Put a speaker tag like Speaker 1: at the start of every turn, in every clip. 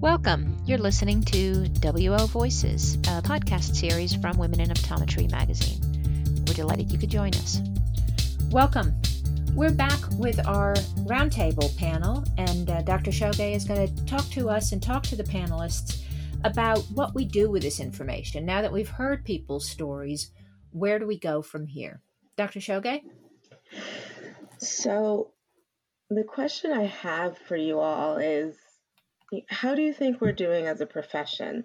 Speaker 1: Welcome. You're listening to WO Voices, a podcast series from Women in Optometry magazine. We're delighted you could join us. Welcome. We're back with our roundtable panel, and uh, Dr. Shoge is going to talk to us and talk to the panelists about what we do with this information. Now that we've heard people's stories, where do we go from here? Dr. Shoge?
Speaker 2: So, the question I have for you all is how do you think we're doing as a profession?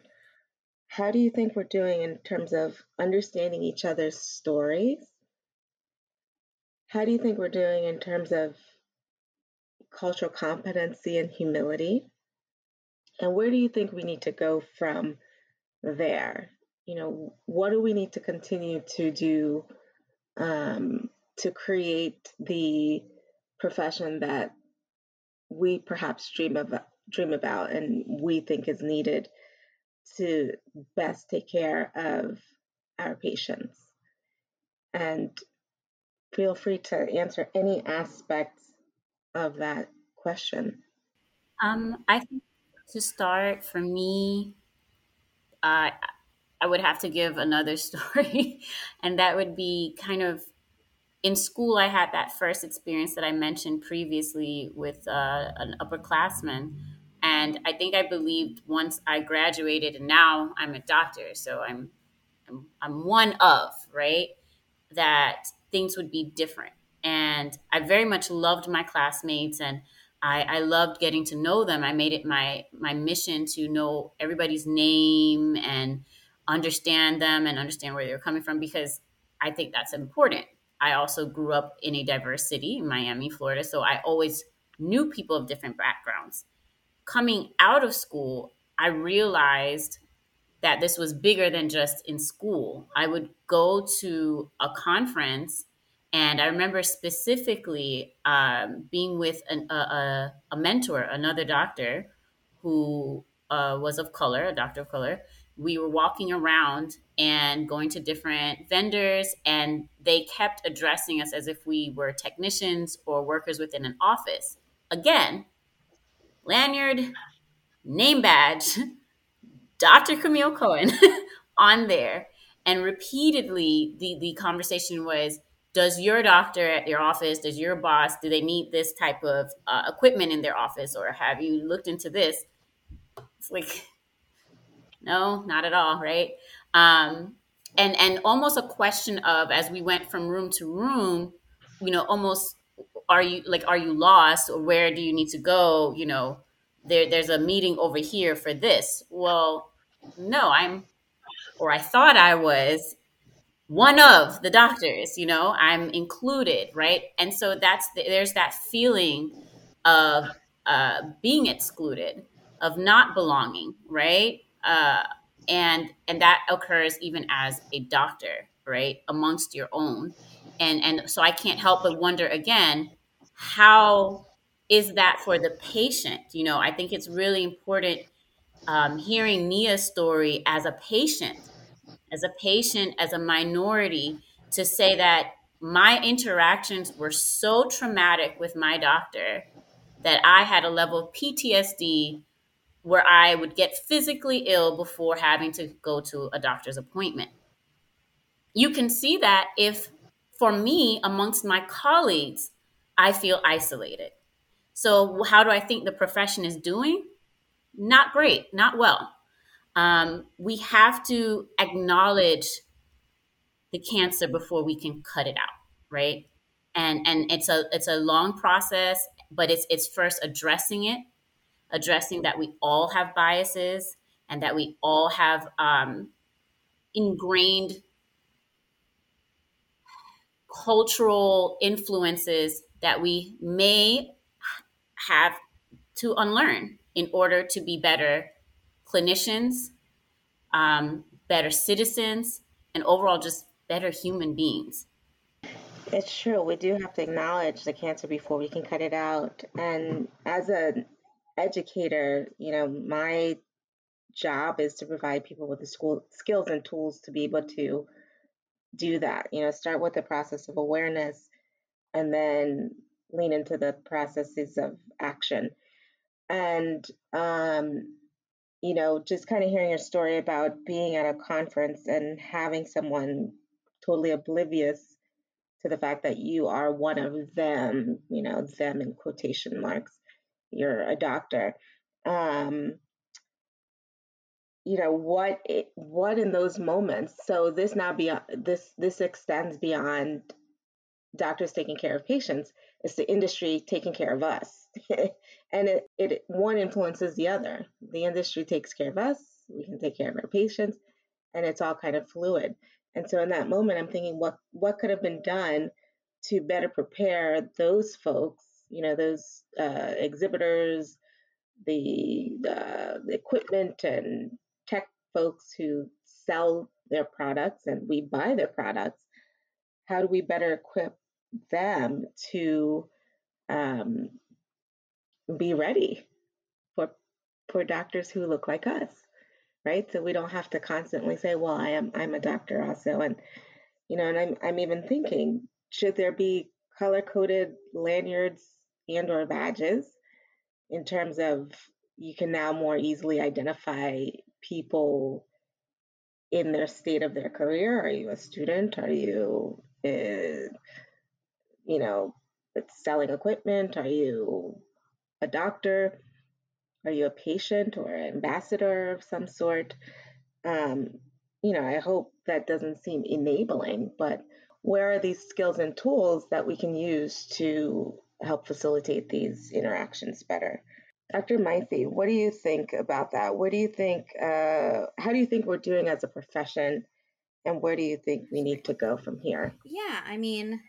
Speaker 2: How do you think we're doing in terms of understanding each other's stories? How do you think we're doing in terms of cultural competency and humility? And where do you think we need to go from there? You know, what do we need to continue to do um, to create the profession that we perhaps dream of dream about and we think is needed to best take care of our patients. And feel free to answer any aspects of that question.
Speaker 3: Um, I think to start, for me, uh, I would have to give another story, and that would be kind of in school. I had that first experience that I mentioned previously with uh, an upperclassman and I think I believed once I graduated, and now I'm a doctor, so I'm I'm, I'm one of right that things would be different. And I very much loved my classmates, and I, I loved getting to know them. I made it my my mission to know everybody's name and understand them and understand where they're coming from because I think that's important. I also grew up in a diverse city, Miami, Florida, so I always knew people of different backgrounds coming out of school, I realized that this was bigger than just in school. I would go to a conference, and I remember specifically um, being with an, a, a, a, mentor, another doctor who uh, was of color, a doctor of color. We were walking around and going to different vendors, and they kept addressing us as if we were technicians or workers within an office. Again, lanyard, name badge, Dr. Camille Cohen on there. And repeatedly, the, the conversation was Does your doctor at your office, does your boss, do they need this type of uh, equipment in their office? Or have you looked into this? It's like, no, not at all, right? Um, and and almost a question of as we went from room to room, you know, almost are you like are you lost or where do you need to go? You know there there's a meeting over here for this. Well no i'm or i thought i was one of the doctors you know i'm included right? And so that's the, there's that feeling of uh, being excluded of not belonging right? Uh, and and that occurs even as a doctor right amongst your own and and so i can't help but wonder again how is that for the patient? You know i think it's really important um, hearing nia's story as a patient as a patient as a minority to say that my interactions were so traumatic with my doctor that i had a level of ptsd where i would get physically ill before having to go to a doctor's appointment. You can see that if for me, amongst my colleagues, I feel isolated. So, how do I think the profession is doing? Not great, not well. Um, we have to acknowledge the cancer before we can cut it out, right? And and it's a it's a long process, but it's it's first addressing it, addressing that we all have biases and that we all have um, ingrained cultural influences that we may have to unlearn in order to be better clinicians, um, better citizens, and overall just better human beings.
Speaker 2: It's true. We do have to acknowledge the cancer before we can cut it out. And as an educator, you know, my job is to provide people with the school skills and tools to be able to do that. You know, start with the process of awareness and then lean into the processes of action. And um, you know, just kind of hearing your story about being at a conference and having someone totally oblivious to the fact that you are one of them, you know, them in quotation marks, you're a doctor. Um, you know what it, what in those moments so this now beyond this this extends beyond doctors taking care of patients it's the industry taking care of us and it, it one influences the other. The industry takes care of us, we can take care of our patients, and it's all kind of fluid. And so in that moment, I'm thinking, what what could have been done to better prepare those folks, you know, those uh, exhibitors, the, the the equipment and tech folks who sell their products and we buy their products. How do we better equip them to um, be ready for for doctors who look like us right so we don't have to constantly say well i am i'm a doctor also and you know and i'm i'm even thinking should there be color coded lanyards and or badges in terms of you can now more easily identify people in their state of their career are you a student are you uh, you know selling equipment are you a doctor? Are you a patient or an ambassador of some sort? Um, you know, I hope that doesn't seem enabling, but where are these skills and tools that we can use to help facilitate these interactions better? Dr. Maithy, what do you think about that? What do you think, uh, how do you think we're doing as a profession? And where do you think we need to go from here?
Speaker 4: Yeah, I mean,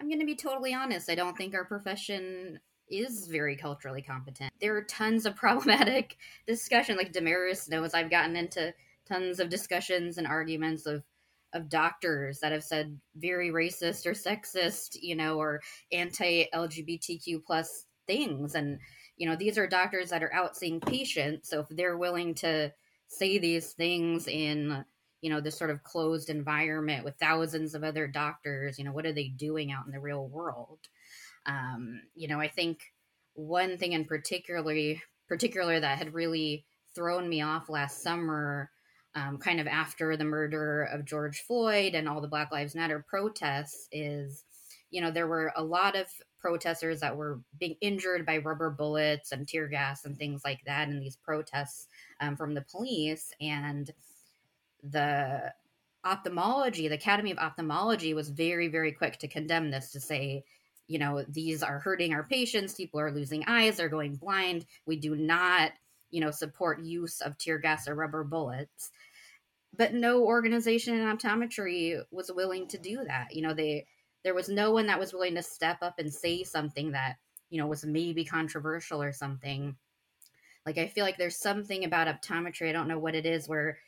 Speaker 4: I'm going to be totally honest. I don't think our profession is very culturally competent. There are tons of problematic discussion. Like Damaris knows, I've gotten into tons of discussions and arguments of of doctors that have said very racist or sexist, you know, or anti LGBTQ plus things. And you know, these are doctors that are out seeing patients. So if they're willing to say these things in you know this sort of closed environment with thousands of other doctors you know what are they doing out in the real world um, you know, I think one thing in particularly particular that had really thrown me off last summer, um, kind of after the murder of George Floyd and all the Black Lives Matter protests, is you know there were a lot of protesters that were being injured by rubber bullets and tear gas and things like that in these protests um, from the police and the ophthalmology the academy of ophthalmology was very very quick to condemn this to say you know, these are hurting our patients. People are losing eyes, they're going blind. We do not, you know, support use of tear gas or rubber bullets. But no organization in optometry was willing to do that. You know, they there was no one that was willing to step up and say something that, you know, was maybe controversial or something. Like I feel like there's something about optometry, I don't know what it is, where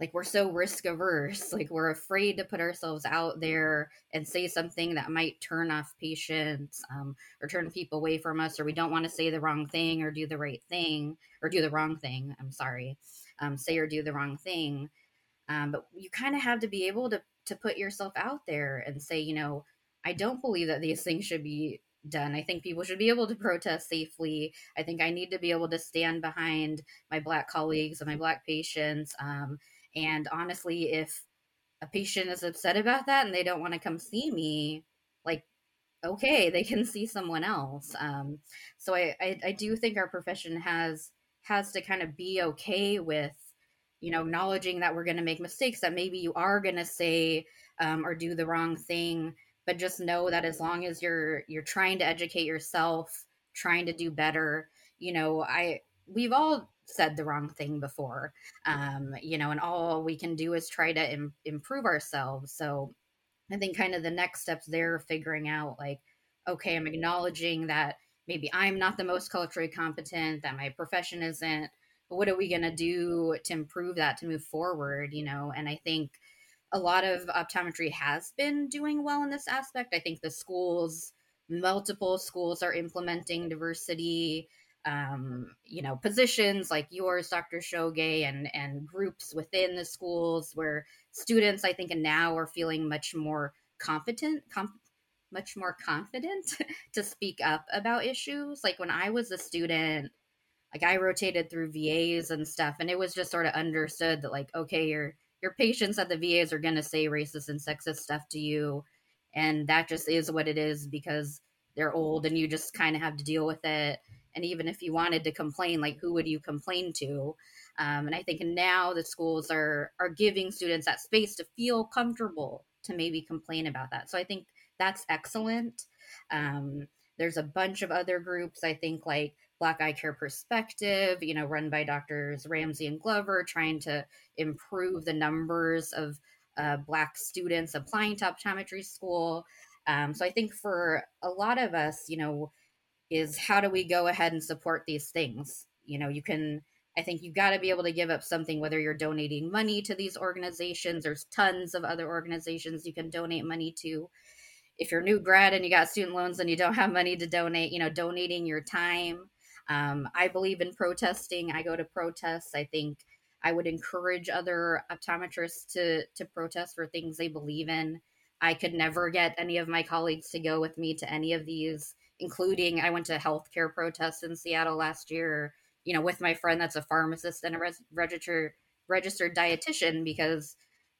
Speaker 4: like we're so risk averse like we're afraid to put ourselves out there and say something that might turn off patients um, or turn people away from us or we don't want to say the wrong thing or do the right thing or do the wrong thing i'm sorry um, say or do the wrong thing um, but you kind of have to be able to to put yourself out there and say you know i don't believe that these things should be done. I think people should be able to protest safely. I think I need to be able to stand behind my Black colleagues and my Black patients. Um, and honestly, if a patient is upset about that and they don't want to come see me, like, okay, they can see someone else. Um, so I, I, I do think our profession has has to kind of be okay with, you know, acknowledging that we're going to make mistakes, that maybe you are going to say um, or do the wrong thing, but just know that as long as you're you're trying to educate yourself, trying to do better, you know, I we've all said the wrong thing before um, you know and all we can do is try to Im- improve ourselves. So i think kind of the next steps there figuring out like okay i'm acknowledging that maybe i'm not the most culturally competent that my profession isn't what are we going to do to improve that to move forward you know? And i think a lot of optometry has been doing well in this aspect i think the schools multiple schools are implementing diversity um, you know, positions like yours, Dr. Shoge, and and groups within the schools where students, I think, and now are feeling much more confident, com- much more confident to speak up about issues. Like when I was a student, like I rotated through VAs and stuff, and it was just sort of understood that like, okay, your your patients at the VAs are gonna say racist and sexist stuff to you, and that just is what it is because they're old and you just kind of have to deal with it. And even if you wanted to complain, like who would you complain to? Um, and I think now the schools are are giving students that space to feel comfortable to maybe complain about that. So I think that's excellent. Um, there's a bunch of other groups. I think like Black Eye Care Perspective, you know, run by doctors Ramsey and Glover, trying to improve the numbers of uh, Black students applying to optometry school. Um, so I think for a lot of us, you know, is how do we go ahead and support these things? You know, you can, I think you got to be able to give up something, whether you're donating money to these organizations, there's tons of other organizations you can donate money to. If you're new grad and you got student loans and you don't have money to donate, you know, donating your time. Um, I believe in protesting. I go to protests. I think I would encourage other optometrists to to protest for things they believe in. I could never get any of my colleagues to go with me to any of these, including I went to healthcare protests in Seattle last year, you know, with my friend that's a pharmacist and a res- registered registered dietitian because,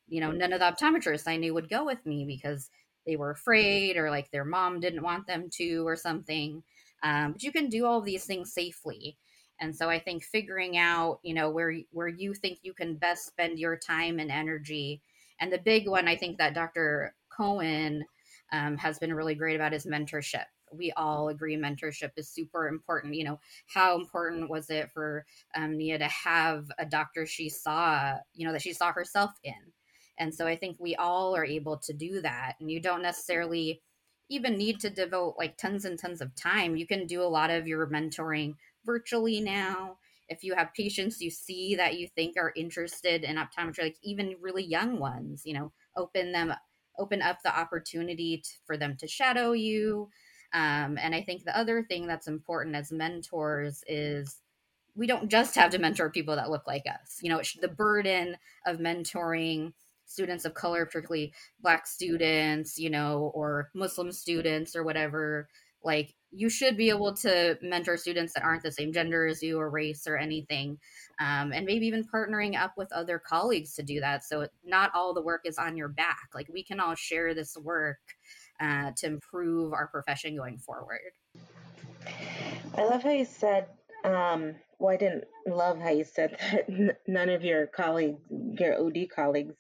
Speaker 4: you know, none of the optometrists I knew would go with me because they were afraid or like their mom didn't want them to or something. Um, but you can do all these things safely. And so I think figuring out, you know, where where you think you can best spend your time and energy. And the big one I think that Dr. Cohen um, has been really great about his mentorship. We all agree mentorship is super important. You know, how important was it for um, Nia to have a doctor she saw, you know, that she saw herself in? And so I think we all are able to do that. And you don't necessarily even need to devote like tons and tons of time. You can do a lot of your mentoring virtually now. If you have patients you see that you think are interested in optometry, like even really young ones, you know, open them open up the opportunity to, for them to shadow you. Um, and I think the other thing that's important as mentors is we don't just have to mentor people that look like us. You know, the burden of mentoring students of color, particularly Black students, you know, or Muslim students or whatever, like you should be able to mentor students that aren't the same gender as you or race or anything um, and maybe even partnering up with other colleagues to do that so not all the work is on your back like we can all share this work uh, to improve our profession going forward.
Speaker 2: I love how you said um, well i didn't love how you said that none of your colleagues your od colleagues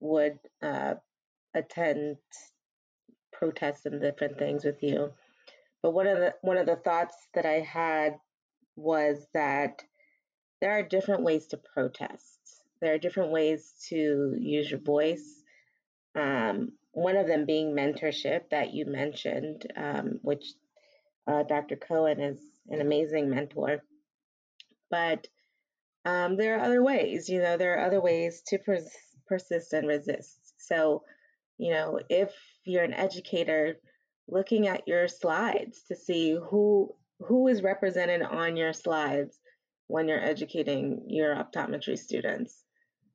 Speaker 2: would uh, attend protests and different things with you but one of the one of the thoughts that I had was that there are different ways to protest. There are different ways to use your voice. Um, one of them being mentorship that you mentioned, um, which uh, Dr. Cohen is an amazing mentor. But um, there are other ways, you know, there are other ways to persist and resist. So, you know, if you're an educator, looking at your slides to see who who is represented on your slides when you're educating your optometry students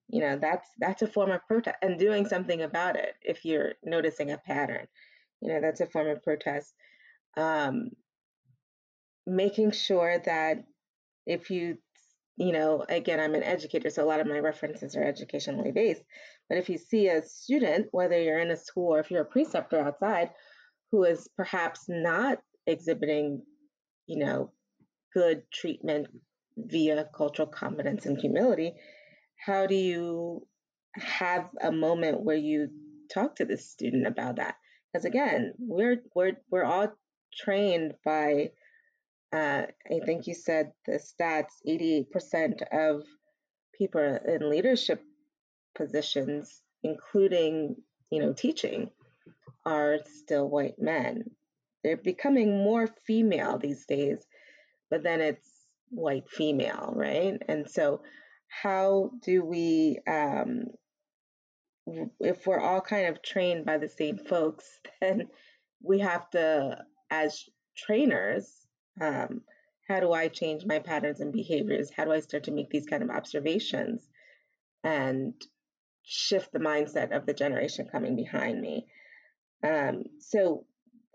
Speaker 2: you know that's that's a form of protest and doing something about it if you're noticing a pattern you know that's a form of protest um, making sure that if you you know again i'm an educator so a lot of my references are educationally based but if you see a student whether you're in a school or if you're a preceptor outside who is perhaps not exhibiting, you know, good treatment via cultural competence and humility, how do you have a moment where you talk to this student about that? Because again, we're we're we're all trained by uh, I think you said the stats 88% of people in leadership positions, including, you know, teaching, are still white men. They're becoming more female these days, but then it's white female, right? And so, how do we, um, if we're all kind of trained by the same folks, then we have to, as trainers, um, how do I change my patterns and behaviors? How do I start to make these kind of observations and shift the mindset of the generation coming behind me? Um, so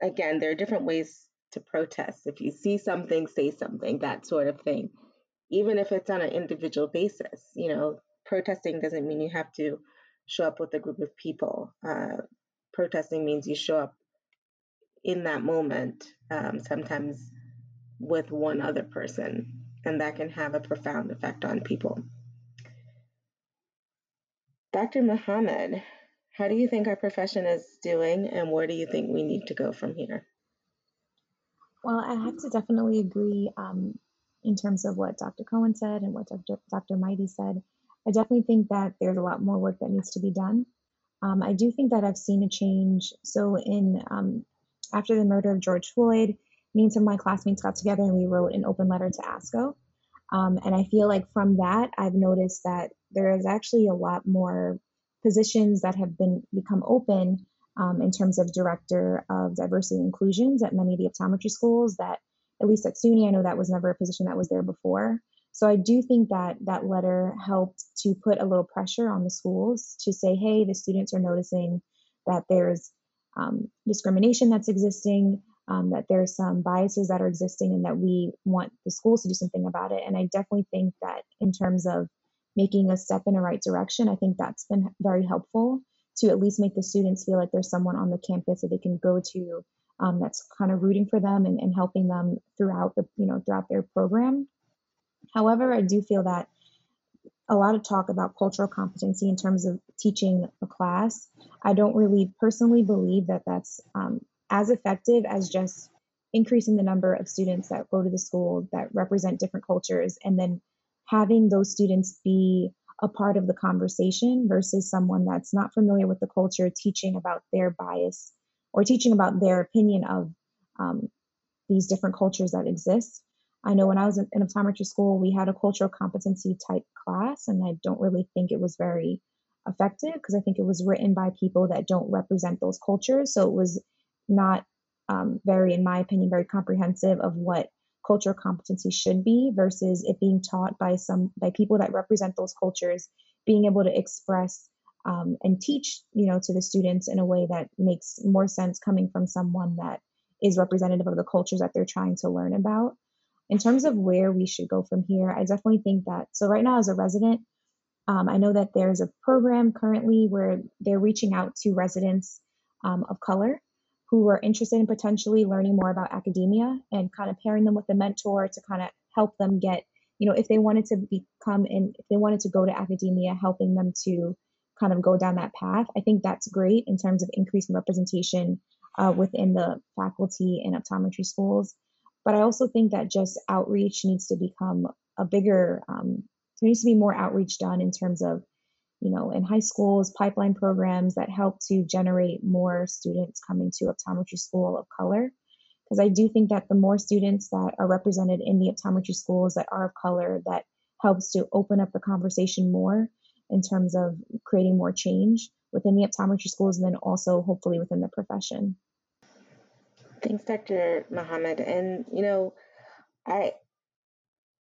Speaker 2: again, there are different ways to protest. If you see something, say something, that sort of thing. Even if it's on an individual basis, you know, protesting doesn't mean you have to show up with a group of people. Uh, protesting means you show up in that moment, um, sometimes with one other person, and that can have a profound effect on people. Dr. Muhammad, how do you think our profession is doing, and where do you think we need to go from here?
Speaker 5: Well, I have to definitely agree um, in terms of what Dr. Cohen said and what Dr. Dr. Mighty said. I definitely think that there's a lot more work that needs to be done. Um, I do think that I've seen a change. So, in um, after the murder of George Floyd, me and some of my classmates got together and we wrote an open letter to ASCO. Um, and I feel like from that, I've noticed that there is actually a lot more positions that have been become open um, in terms of director of diversity and inclusions at many of the optometry schools. That at least at SUNY, I know that was never a position that was there before. So I do think that that letter helped to put a little pressure on the schools to say, hey, the students are noticing that there's um, discrimination that's existing, um, that there's some biases that are existing, and that we want the schools to do something about it. And I definitely think that in terms of making a step in the right direction, I think that's been very helpful to at least make the students feel like there's someone on the campus that they can go to um, that's kind of rooting for them and, and helping them throughout the you know throughout their program. However, I do feel that a lot of talk about cultural competency in terms of teaching a class. I don't really personally believe that that's um, as effective as just increasing the number of students that go to the school that represent different cultures and then having those students be a part of the conversation versus someone that's not familiar with the culture teaching about their bias or teaching about their opinion of um, these different cultures that exist. I know when I was in, in optometry school, we had a cultural competency type class, and I don't really think it was very effective because I think it was written by people that don't represent those cultures. So it was not um, very, in my opinion, very comprehensive of what cultural competency should be versus it being taught by some by people that represent those cultures being able to express um, and teach you know to the students in a way that makes more sense coming from someone that is representative of the cultures that they're trying to learn about. In terms of where we should go from here i definitely think that so right now as a resident um, i know that there's a program currently where they're reaching out to residents um, of color who are interested in potentially learning more about academia and kind of pairing them with a mentor to kind of help them get, you know, if they wanted to become in, if they wanted to go to academia, helping them to kind of go down that path. I think that's great in terms of increasing representation uh, within the faculty in optometry schools. But I also think that just outreach needs to become a bigger, um, there needs to be more outreach done in terms of you know, in high schools, pipeline programs that help to generate more students coming to optometry school of color. Because I do think that the more students that are represented in the optometry schools that are of color, that helps to open up the conversation more in terms of creating more change within the optometry schools and then also hopefully within the profession.
Speaker 2: Thanks, Dr. Muhammad. And, you know, I,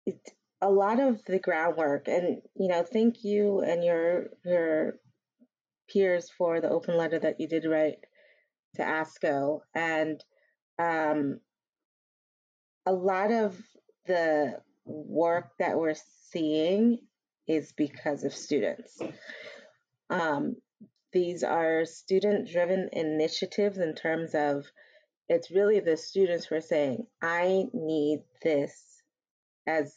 Speaker 2: it, a lot of the groundwork and you know thank you and your your peers for the open letter that you did write to ASCO and um, a lot of the work that we're seeing is because of students. Um, these are student driven initiatives in terms of it's really the students who are saying, I need this as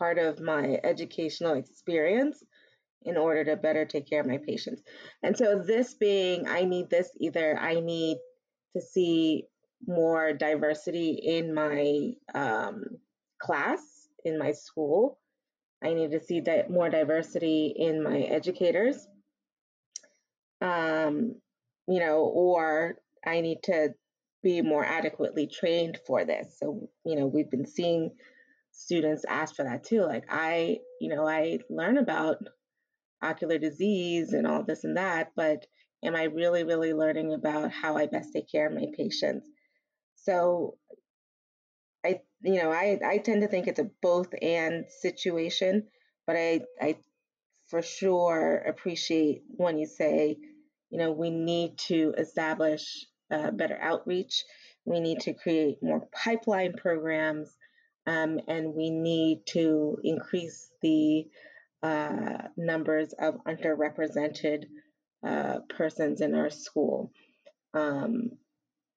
Speaker 2: part of my educational experience in order to better take care of my patients. And so, this being, I need this either I need to see more diversity in my um, class, in my school. I need to see more diversity in my educators. Um, you know, or I need to be more adequately trained for this. So, you know, we've been seeing students ask for that too. Like I, you know, I learn about ocular disease and all this and that, but am I really, really learning about how I best take care of my patients? So I, you know, I, I tend to think it's a both and situation, but I, I for sure appreciate when you say, you know, we need to establish uh, better outreach we need to create more pipeline programs, um, and we need to increase the uh, numbers of underrepresented uh, persons in our school. Um,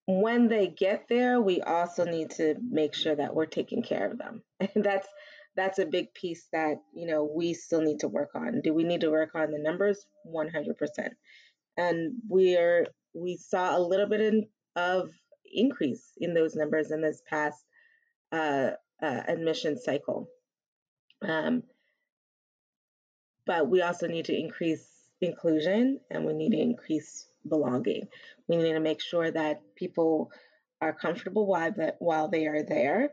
Speaker 2: when they get there, we also need to make sure that we're taking care of them. And that's that's a big piece that you know we still need to work on. Do we need to work on the numbers? 100%. And we're we saw a little bit in, of increase in those numbers in this past uh, uh, admission cycle. Um, but we also need to increase inclusion and we need to increase belonging. We need to make sure that people are comfortable while, while they are there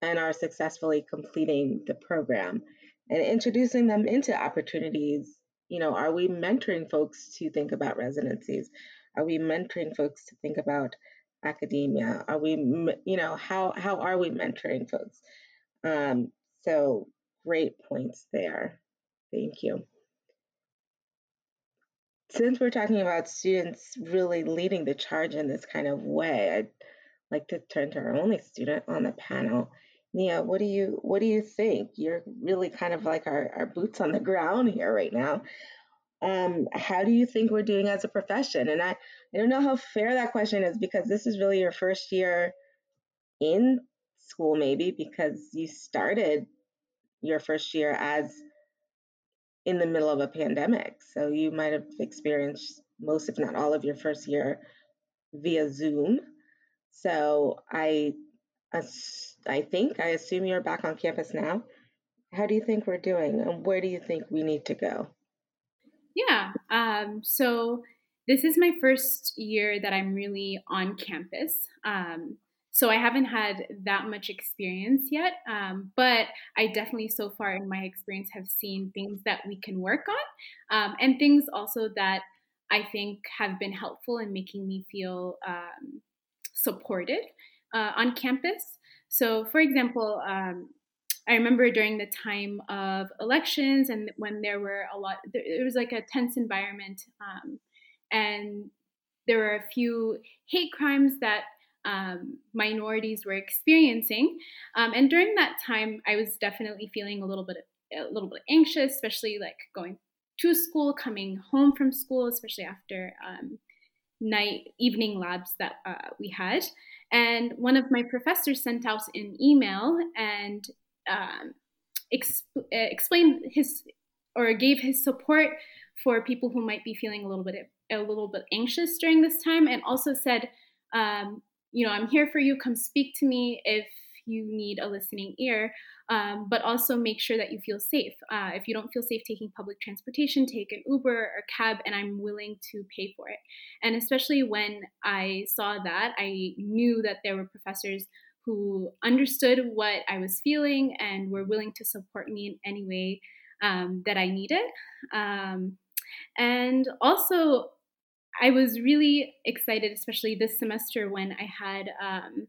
Speaker 2: and are successfully completing the program and introducing them into opportunities. You know, are we mentoring folks to think about residencies? Are we mentoring folks to think about academia? Are we, you know, how how are we mentoring folks? Um, so great points there. Thank you. Since we're talking about students really leading the charge in this kind of way, I'd like to turn to our only student on the panel. Nia, what do you what do you think? You're really kind of like our, our boots on the ground here right now. Um, how do you think we're doing as a profession? And I, I don't know how fair that question is because this is really your first year in school, maybe because you started your first year as in the middle of a pandemic. So you might have experienced most, if not all, of your first year via Zoom. So I, I think, I assume you're back on campus now. How do you think we're doing, and where do you think we need to go?
Speaker 6: Yeah. Um, so this is my first year that I'm really on campus. Um, so I haven't had that much experience yet, um, but I definitely, so far in my experience, have seen things that we can work on, um, and things also that I think have been helpful in making me feel um, supported uh, on campus. So, for example, um, I remember during the time of elections and when there were a lot, it was like a tense environment, um, and there were a few hate crimes that um, minorities were experiencing. Um, and during that time, I was definitely feeling a little bit a little bit anxious, especially like going to school, coming home from school, especially after um, night evening labs that uh, we had. And one of my professors sent out an email and um, exp- uh, explained his or gave his support for people who might be feeling a little bit a little bit anxious during this time, and also said um, you know, I'm here for you. Come speak to me if you need a listening ear, um, but also make sure that you feel safe. Uh, if you don't feel safe taking public transportation, take an Uber or cab, and I'm willing to pay for it. And especially when I saw that, I knew that there were professors who understood what I was feeling and were willing to support me in any way um, that I needed. Um, and also, I was really excited, especially this semester when I had um,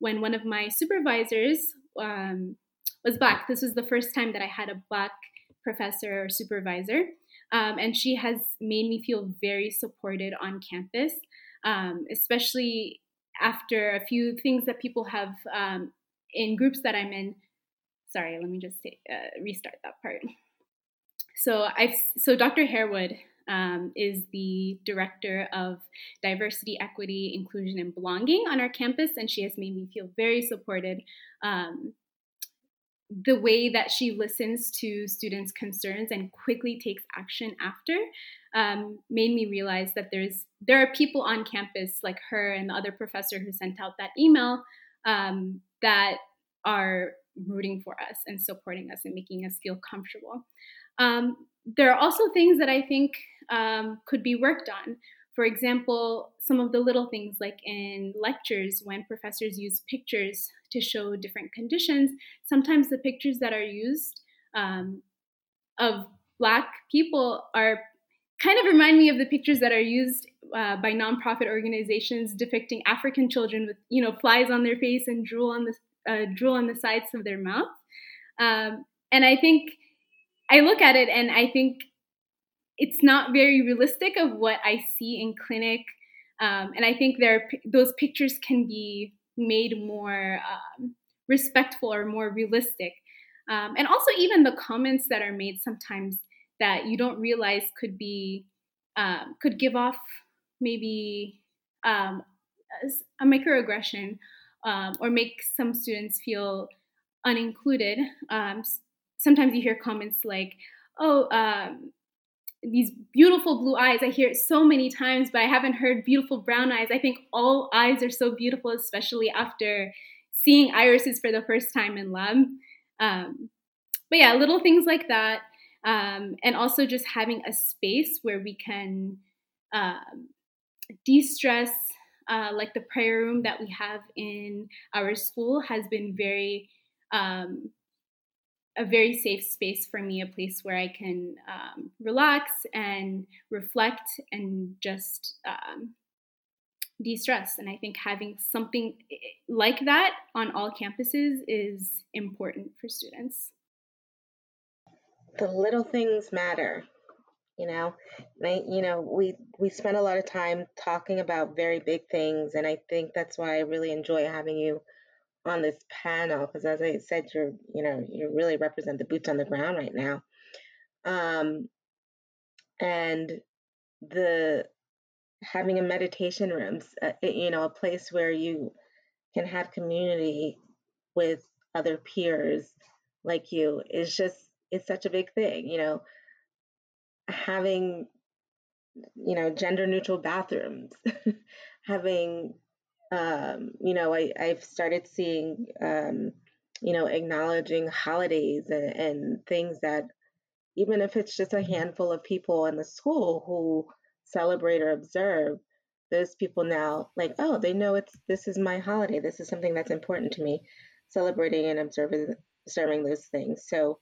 Speaker 6: when one of my supervisors um, was black. This was the first time that I had a black professor or supervisor, um, and she has made me feel very supported on campus, um, especially after a few things that people have um, in groups that I'm in. Sorry, let me just say, uh, restart that part. So I've so Dr. Harewood um, is the director of diversity, equity, inclusion, and belonging on our campus, and she has made me feel very supported. Um, the way that she listens to students' concerns and quickly takes action after um, made me realize that there's there are people on campus like her and the other professor who sent out that email um, that are rooting for us and supporting us and making us feel comfortable. Um, there are also things that I think um, could be worked on. For example, some of the little things like in lectures, when professors use pictures to show different conditions, sometimes the pictures that are used um, of Black people are kind of remind me of the pictures that are used uh, by nonprofit organizations depicting African children with, you know, flies on their face and drool on the uh, drool on the sides of their mouth. Um, and I think I look at it and I think it's not very realistic of what I see in clinic. Um, and I think there those pictures can be made more um, respectful or more realistic. Um, and also, even the comments that are made sometimes that you don't realize could be um, could give off maybe um, a microaggression um, or make some students feel unincluded. Um, sometimes you hear comments like, "Oh, um, these beautiful blue eyes." I hear it so many times, but I haven't heard beautiful brown eyes. I think all eyes are so beautiful, especially after seeing irises for the first time in lab. Um, but yeah, little things like that, um, and also just having a space where we can um, de-stress uh, like the prayer room that we have in our school has been very um, a very safe space for me, a place where I can um, relax and reflect and just um, de stress. And I think having something eh, like that on all campuses is important for students.
Speaker 2: The little things matter you know I, you know we we spend a lot of time talking about very big things and i think that's why i really enjoy having you on this panel because as i said you're you know you really represent the boots on the ground right now. Um and the having a meditation rooms uh, you know a place where you can have community with other peers like you is just it's such a big thing you know. Having you know gender neutral bathrooms having um, you know I, i've started seeing um, you know acknowledging holidays and, and things that even if it's just a handful of people in the school who celebrate or observe those people now like oh they know it's this is my holiday. This is something that's important to me celebrating and observing observing those things. So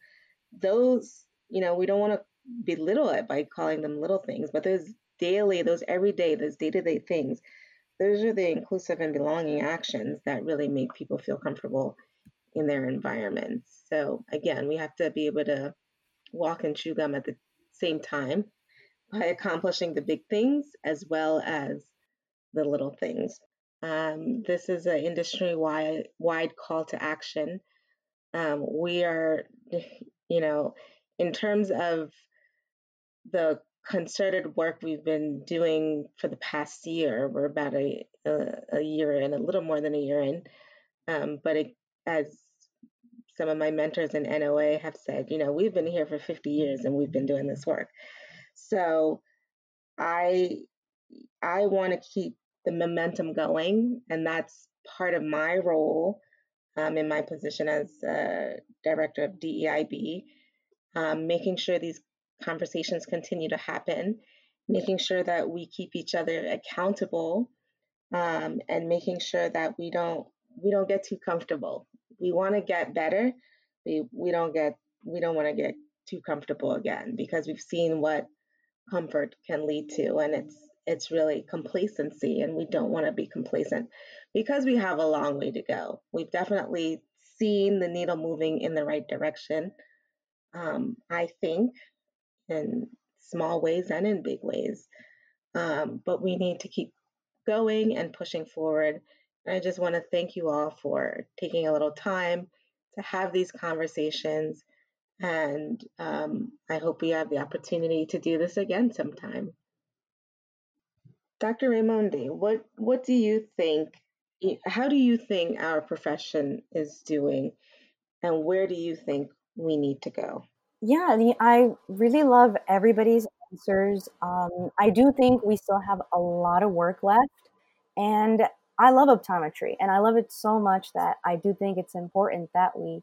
Speaker 2: those you know we don't want to belittle it by calling them little things, but those daily, those everyday, those day to day things, those are the inclusive and belonging actions that really make people feel comfortable in their environments. So, again, we have to be able to walk and chew gum at the same time by accomplishing the big things as well as the little things. Um, this is an industry wide wide call to action. Um, we are, you know, in terms of the concerted work we've been doing for the past year. We're about a a, a year in, a little more than a year in. Um, but it, as some of my mentors in NOA have said, you know, we've been here for 50 years and we've been doing this work. So I I want to keep the momentum going, and that's part of my role um, in my position as uh, director of DEIB, um, making sure these conversations continue to happen, making sure that we keep each other accountable, um, and making sure that we don't we don't get too comfortable. We want to get better. We we don't get we don't want to get too comfortable again because we've seen what comfort can lead to, and it's it's really complacency, and we don't want to be complacent because we have a long way to go. We've definitely seen the needle moving in the right direction. Um, I think in small ways and in big ways. Um, but we need to keep going and pushing forward. And I just want to thank you all for taking a little time to have these conversations. And um, I hope we have the opportunity to do this again sometime. Dr. Raimondi, what, what do you think? How do you think our profession is doing? And where do you think we need to go?
Speaker 7: Yeah, the, I really love everybody's answers. Um, I do think we still have a lot of work left, and I love optometry, and I love it so much that I do think it's important that we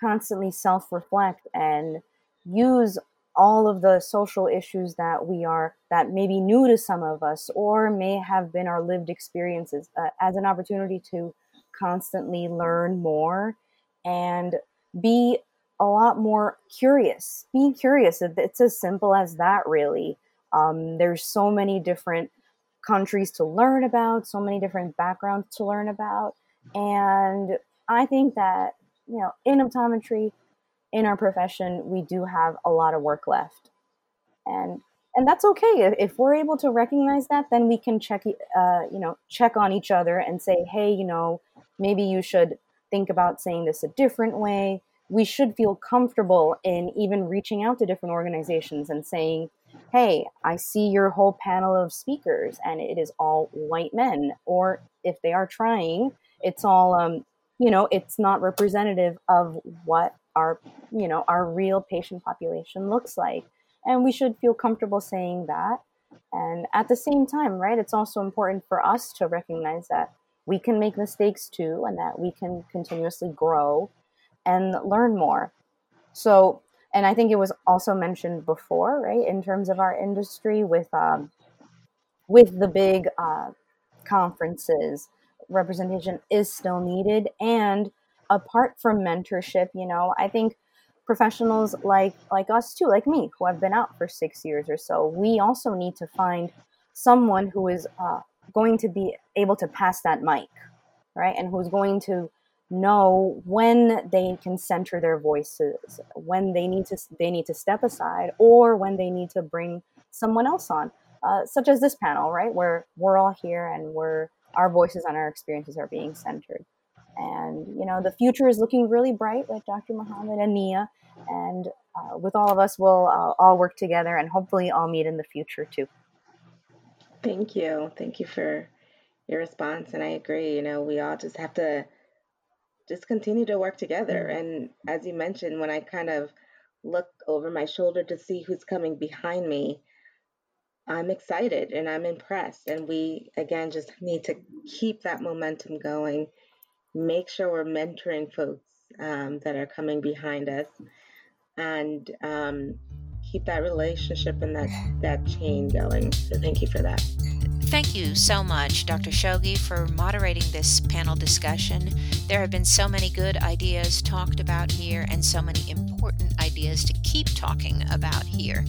Speaker 7: constantly self-reflect and use all of the social issues that we are that may be new to some of us or may have been our lived experiences uh, as an opportunity to constantly learn more and be a lot more curious. Be curious. It's as simple as that, really. Um, there's so many different countries to learn about, so many different backgrounds to learn about. And I think that, you know, in optometry, in our profession, we do have a lot of work left. And and that's okay if we're able to recognize that then we can check uh, you know check on each other and say hey you know maybe you should think about saying this a different way. We should feel comfortable in even reaching out to different organizations and saying, hey, I see your whole panel of speakers and it is all white men. Or if they are trying, it's all, um, you know, it's not representative of what our, you know, our real patient population looks like. And we should feel comfortable saying that. And at the same time, right, it's also important for us to recognize that we can make mistakes too and that we can continuously grow and learn more. So, and I think it was also mentioned before, right, in terms of our industry with um, with the big uh, conferences, representation is still needed. And apart from mentorship, you know, I think professionals like like us too, like me, who have been out for six years or so, we also need to find someone who is uh, going to be able to pass that mic, right, and who's going to know when they can center their voices, when they need to they need to step aside, or when they need to bring someone else on, uh, such as this panel, right, where we're all here and we're our voices and our experiences are being centered. And you know, the future is looking really bright with Dr. Muhammad and Nia, and uh, with all of us, we'll uh, all work together and hopefully all meet in the future too.
Speaker 2: Thank you, thank you for your response, and I agree. You know, we all just have to just continue to work together. Mm-hmm. And as you mentioned, when I kind of look over my shoulder to see who's coming behind me, I'm excited and I'm impressed. And we, again, just need to keep that momentum going, make sure we're mentoring folks um, that are coming behind us, and um, keep that relationship and that, that chain going. So, thank you for that.
Speaker 1: Thank you so much, Dr. Shoghi, for moderating this panel discussion. There have been so many good ideas talked about here and so many important ideas to keep talking about here.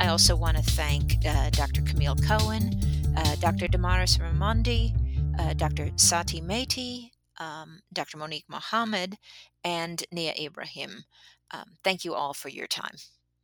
Speaker 1: I also want to thank uh, Dr. Camille Cohen, uh, Dr. Damaris Raimondi, uh, Dr. Sati Mehti, um, Dr. Monique Mohammed, and Nia Ibrahim. Um, thank you all for your time.